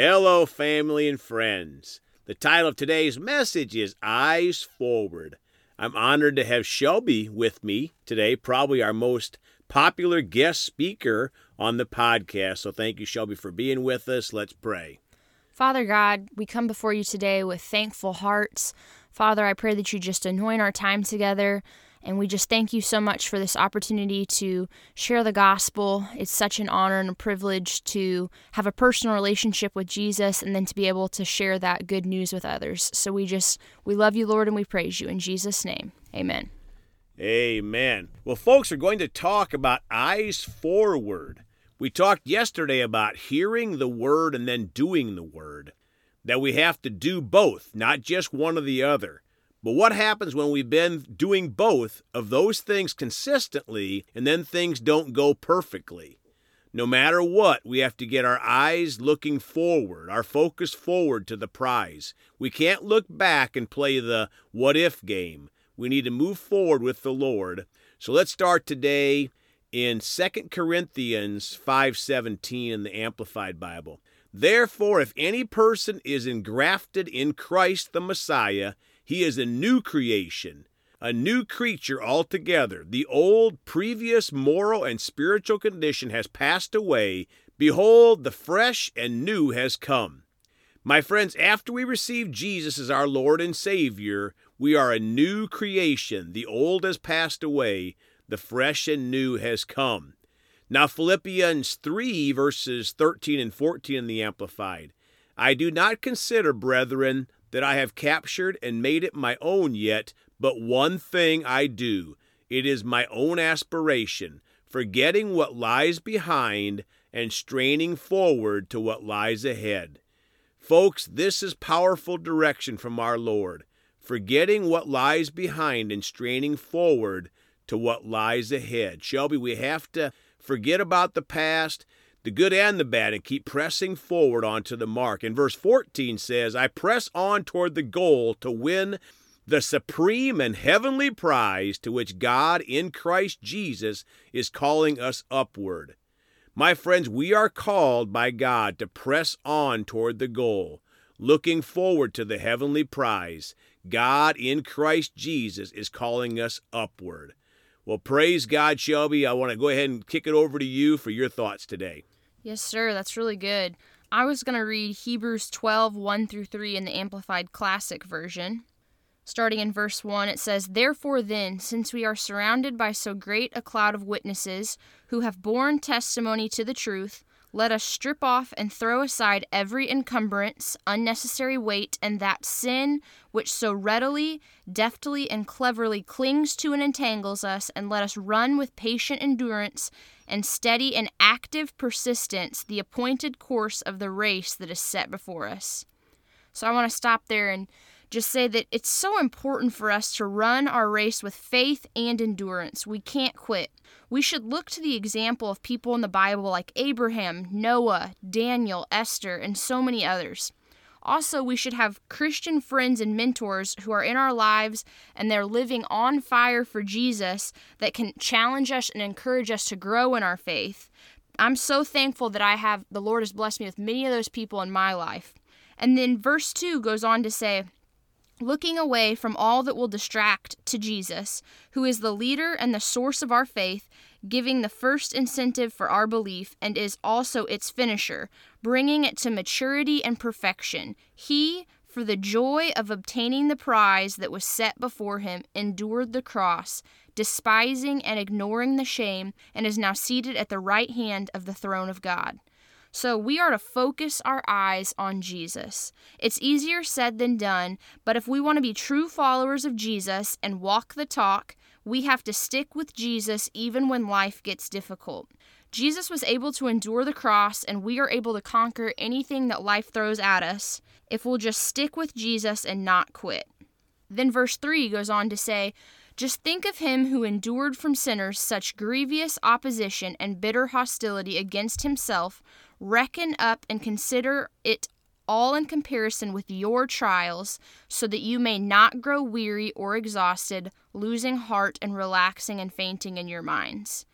Hello, family and friends. The title of today's message is Eyes Forward. I'm honored to have Shelby with me today, probably our most popular guest speaker on the podcast. So thank you, Shelby, for being with us. Let's pray. Father God, we come before you today with thankful hearts. Father, I pray that you just anoint our time together. And we just thank you so much for this opportunity to share the gospel. It's such an honor and a privilege to have a personal relationship with Jesus and then to be able to share that good news with others. So we just, we love you, Lord, and we praise you. In Jesus' name, amen. Amen. Well, folks are going to talk about eyes forward. We talked yesterday about hearing the word and then doing the word, that we have to do both, not just one or the other. But what happens when we've been doing both of those things consistently and then things don't go perfectly? No matter what, we have to get our eyes looking forward, our focus forward to the prize. We can't look back and play the what if game. We need to move forward with the Lord. So let's start today in 2 Corinthians 5:17 in the Amplified Bible. Therefore, if any person is engrafted in Christ the Messiah, he is a new creation, a new creature altogether. The old, previous moral and spiritual condition has passed away. Behold, the fresh and new has come. My friends, after we receive Jesus as our Lord and Savior, we are a new creation. The old has passed away, the fresh and new has come. Now, Philippians 3, verses 13 and 14 in the Amplified. I do not consider, brethren, that I have captured and made it my own yet, but one thing I do. It is my own aspiration, forgetting what lies behind and straining forward to what lies ahead. Folks, this is powerful direction from our Lord, forgetting what lies behind and straining forward to what lies ahead. Shelby, we have to forget about the past the good and the bad, and keep pressing forward onto the mark. And verse 14 says, I press on toward the goal to win the supreme and heavenly prize to which God in Christ Jesus is calling us upward. My friends, we are called by God to press on toward the goal, looking forward to the heavenly prize. God in Christ Jesus is calling us upward. Well, praise God, Shelby. I want to go ahead and kick it over to you for your thoughts today. Yes, sir. That's really good. I was going to read Hebrews 12, 1 through 3 in the Amplified Classic Version. Starting in verse 1, it says, Therefore then, since we are surrounded by so great a cloud of witnesses who have borne testimony to the truth, let us strip off and throw aside every encumbrance, unnecessary weight, and that sin which so readily, deftly, and cleverly clings to and entangles us, and let us run with patient endurance and steady and active persistence the appointed course of the race that is set before us. So I want to stop there and just say that it's so important for us to run our race with faith and endurance. We can't quit. We should look to the example of people in the Bible like Abraham, Noah, Daniel, Esther, and so many others. Also, we should have Christian friends and mentors who are in our lives and they're living on fire for Jesus that can challenge us and encourage us to grow in our faith. I'm so thankful that I have, the Lord has blessed me with many of those people in my life. And then verse 2 goes on to say, looking away from all that will distract to Jesus, who is the leader and the source of our faith, giving the first incentive for our belief and is also its finisher, bringing it to maturity and perfection. He, for the joy of obtaining the prize that was set before him, endured the cross, despising and ignoring the shame, and is now seated at the right hand of the throne of God. So we are to focus our eyes on Jesus. It's easier said than done, but if we want to be true followers of Jesus and walk the talk, we have to stick with Jesus even when life gets difficult. Jesus was able to endure the cross, and we are able to conquer anything that life throws at us if we'll just stick with Jesus and not quit. Then verse 3 goes on to say, just think of him who endured from sinners such grievous opposition and bitter hostility against himself Reckon up and consider it all in comparison with your trials, so that you may not grow weary or exhausted, losing heart and relaxing and fainting in your minds.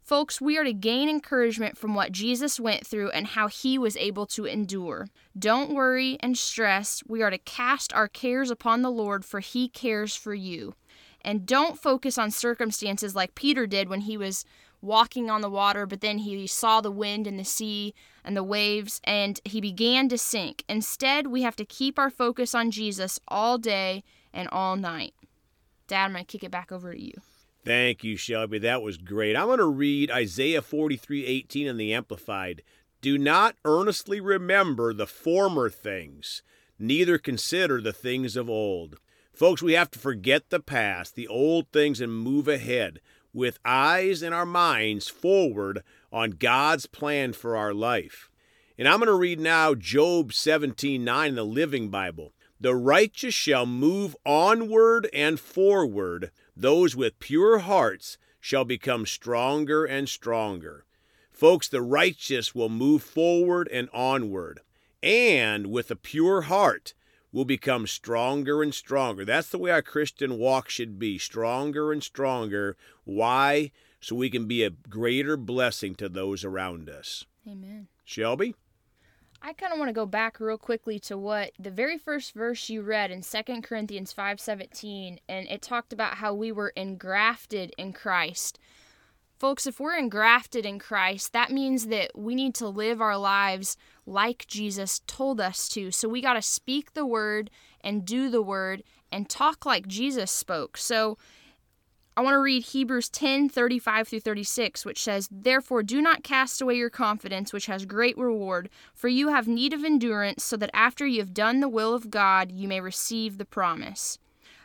Folks, we are to gain encouragement from what Jesus went through and how he was able to endure. Don't worry and stress. We are to cast our cares upon the Lord, for he cares for you. And don't focus on circumstances like Peter did when he was walking on the water, but then he saw the wind and the sea and the waves and he began to sink. Instead, we have to keep our focus on Jesus all day and all night. Dad, I'm going to kick it back over to you. Thank you, Shelby. That was great. I'm going to read Isaiah 43:18 in the Amplified. Do not earnestly remember the former things, neither consider the things of old. Folks, we have to forget the past, the old things, and move ahead with eyes and our minds forward on God's plan for our life. And I'm going to read now Job 17:9 in the Living Bible. The righteous shall move onward and forward. Those with pure hearts shall become stronger and stronger. Folks, the righteous will move forward and onward. And with a pure heart, will become stronger and stronger. That's the way our Christian walk should be stronger and stronger. Why? So we can be a greater blessing to those around us. Amen. Shelby? I kind of want to go back real quickly to what the very first verse you read in 2 Corinthians 5:17 and it talked about how we were engrafted in Christ. Folks, if we're engrafted in Christ, that means that we need to live our lives like Jesus told us to. So we got to speak the word and do the word and talk like Jesus spoke. So I want to read Hebrews 10 35 through 36, which says, Therefore, do not cast away your confidence, which has great reward, for you have need of endurance, so that after you have done the will of God, you may receive the promise.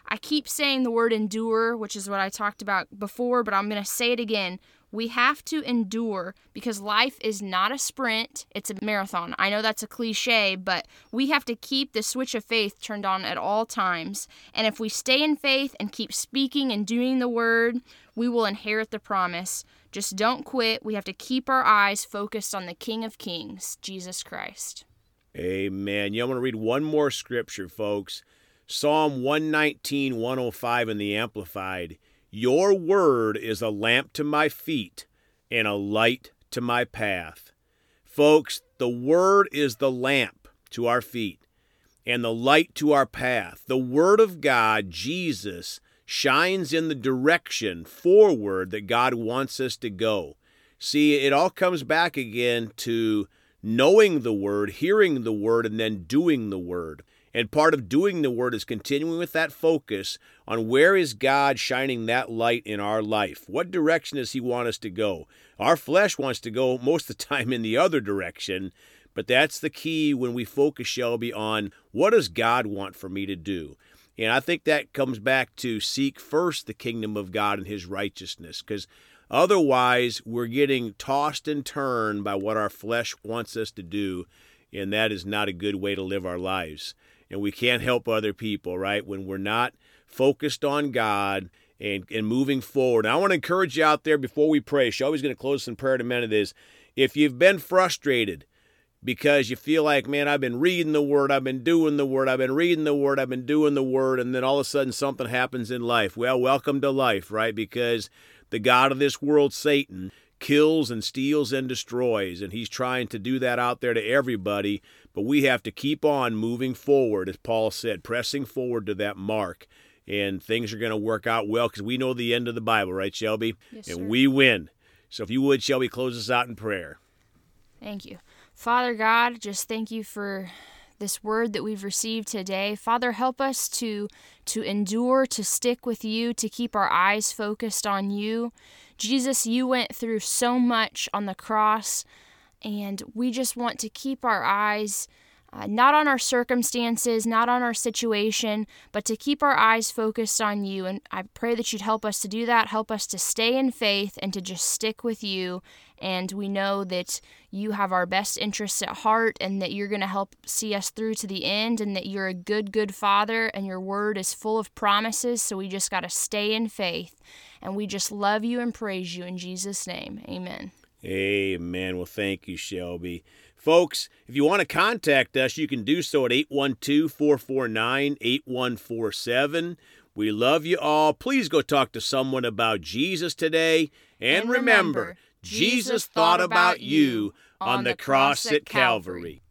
I keep saying the word endure, which is what I talked about before, but I'm going to say it again. We have to endure because life is not a sprint, it's a marathon. I know that's a cliche, but we have to keep the switch of faith turned on at all times. And if we stay in faith and keep speaking and doing the word, we will inherit the promise. Just don't quit. We have to keep our eyes focused on the King of Kings, Jesus Christ. Amen. Yeah, I'm going to read one more scripture, folks. Psalm 119, 105 in the Amplified. Your word is a lamp to my feet and a light to my path. Folks, the word is the lamp to our feet and the light to our path. The word of God, Jesus, shines in the direction forward that God wants us to go. See, it all comes back again to knowing the word, hearing the word, and then doing the word. And part of doing the word is continuing with that focus on where is God shining that light in our life? What direction does He want us to go? Our flesh wants to go most of the time in the other direction, but that's the key when we focus, Shelby, on what does God want for me to do? And I think that comes back to seek first the kingdom of God and His righteousness, because otherwise we're getting tossed and turned by what our flesh wants us to do, and that is not a good way to live our lives and we can't help other people, right? When we're not focused on God and, and moving forward. And I want to encourage you out there before we pray. Shelby's going to close in prayer in a minute. Is if you've been frustrated because you feel like, man, I've been reading the word, I've been doing the word, I've been reading the word, I've been doing the word, and then all of a sudden something happens in life. Well, welcome to life, right? Because the God of this world, Satan, kills and steals and destroys. And he's trying to do that out there to everybody. But we have to keep on moving forward, as Paul said, pressing forward to that mark. And things are going to work out well because we know the end of the Bible, right, Shelby? Yes, and sir. we win. So if you would, Shelby, close us out in prayer. Thank you. Father God, just thank you for this word that we've received today. Father, help us to to endure, to stick with you, to keep our eyes focused on you. Jesus, you went through so much on the cross, and we just want to keep our eyes uh, not on our circumstances, not on our situation, but to keep our eyes focused on you. And I pray that you'd help us to do that, help us to stay in faith and to just stick with you. And we know that you have our best interests at heart and that you're going to help see us through to the end and that you're a good, good father and your word is full of promises. So we just got to stay in faith. And we just love you and praise you in Jesus' name. Amen. Amen. Well, thank you, Shelby. Folks, if you want to contact us, you can do so at 812 449 8147. We love you all. Please go talk to someone about Jesus today. And, And remember, remember, Jesus thought about you on the cross at Calvary.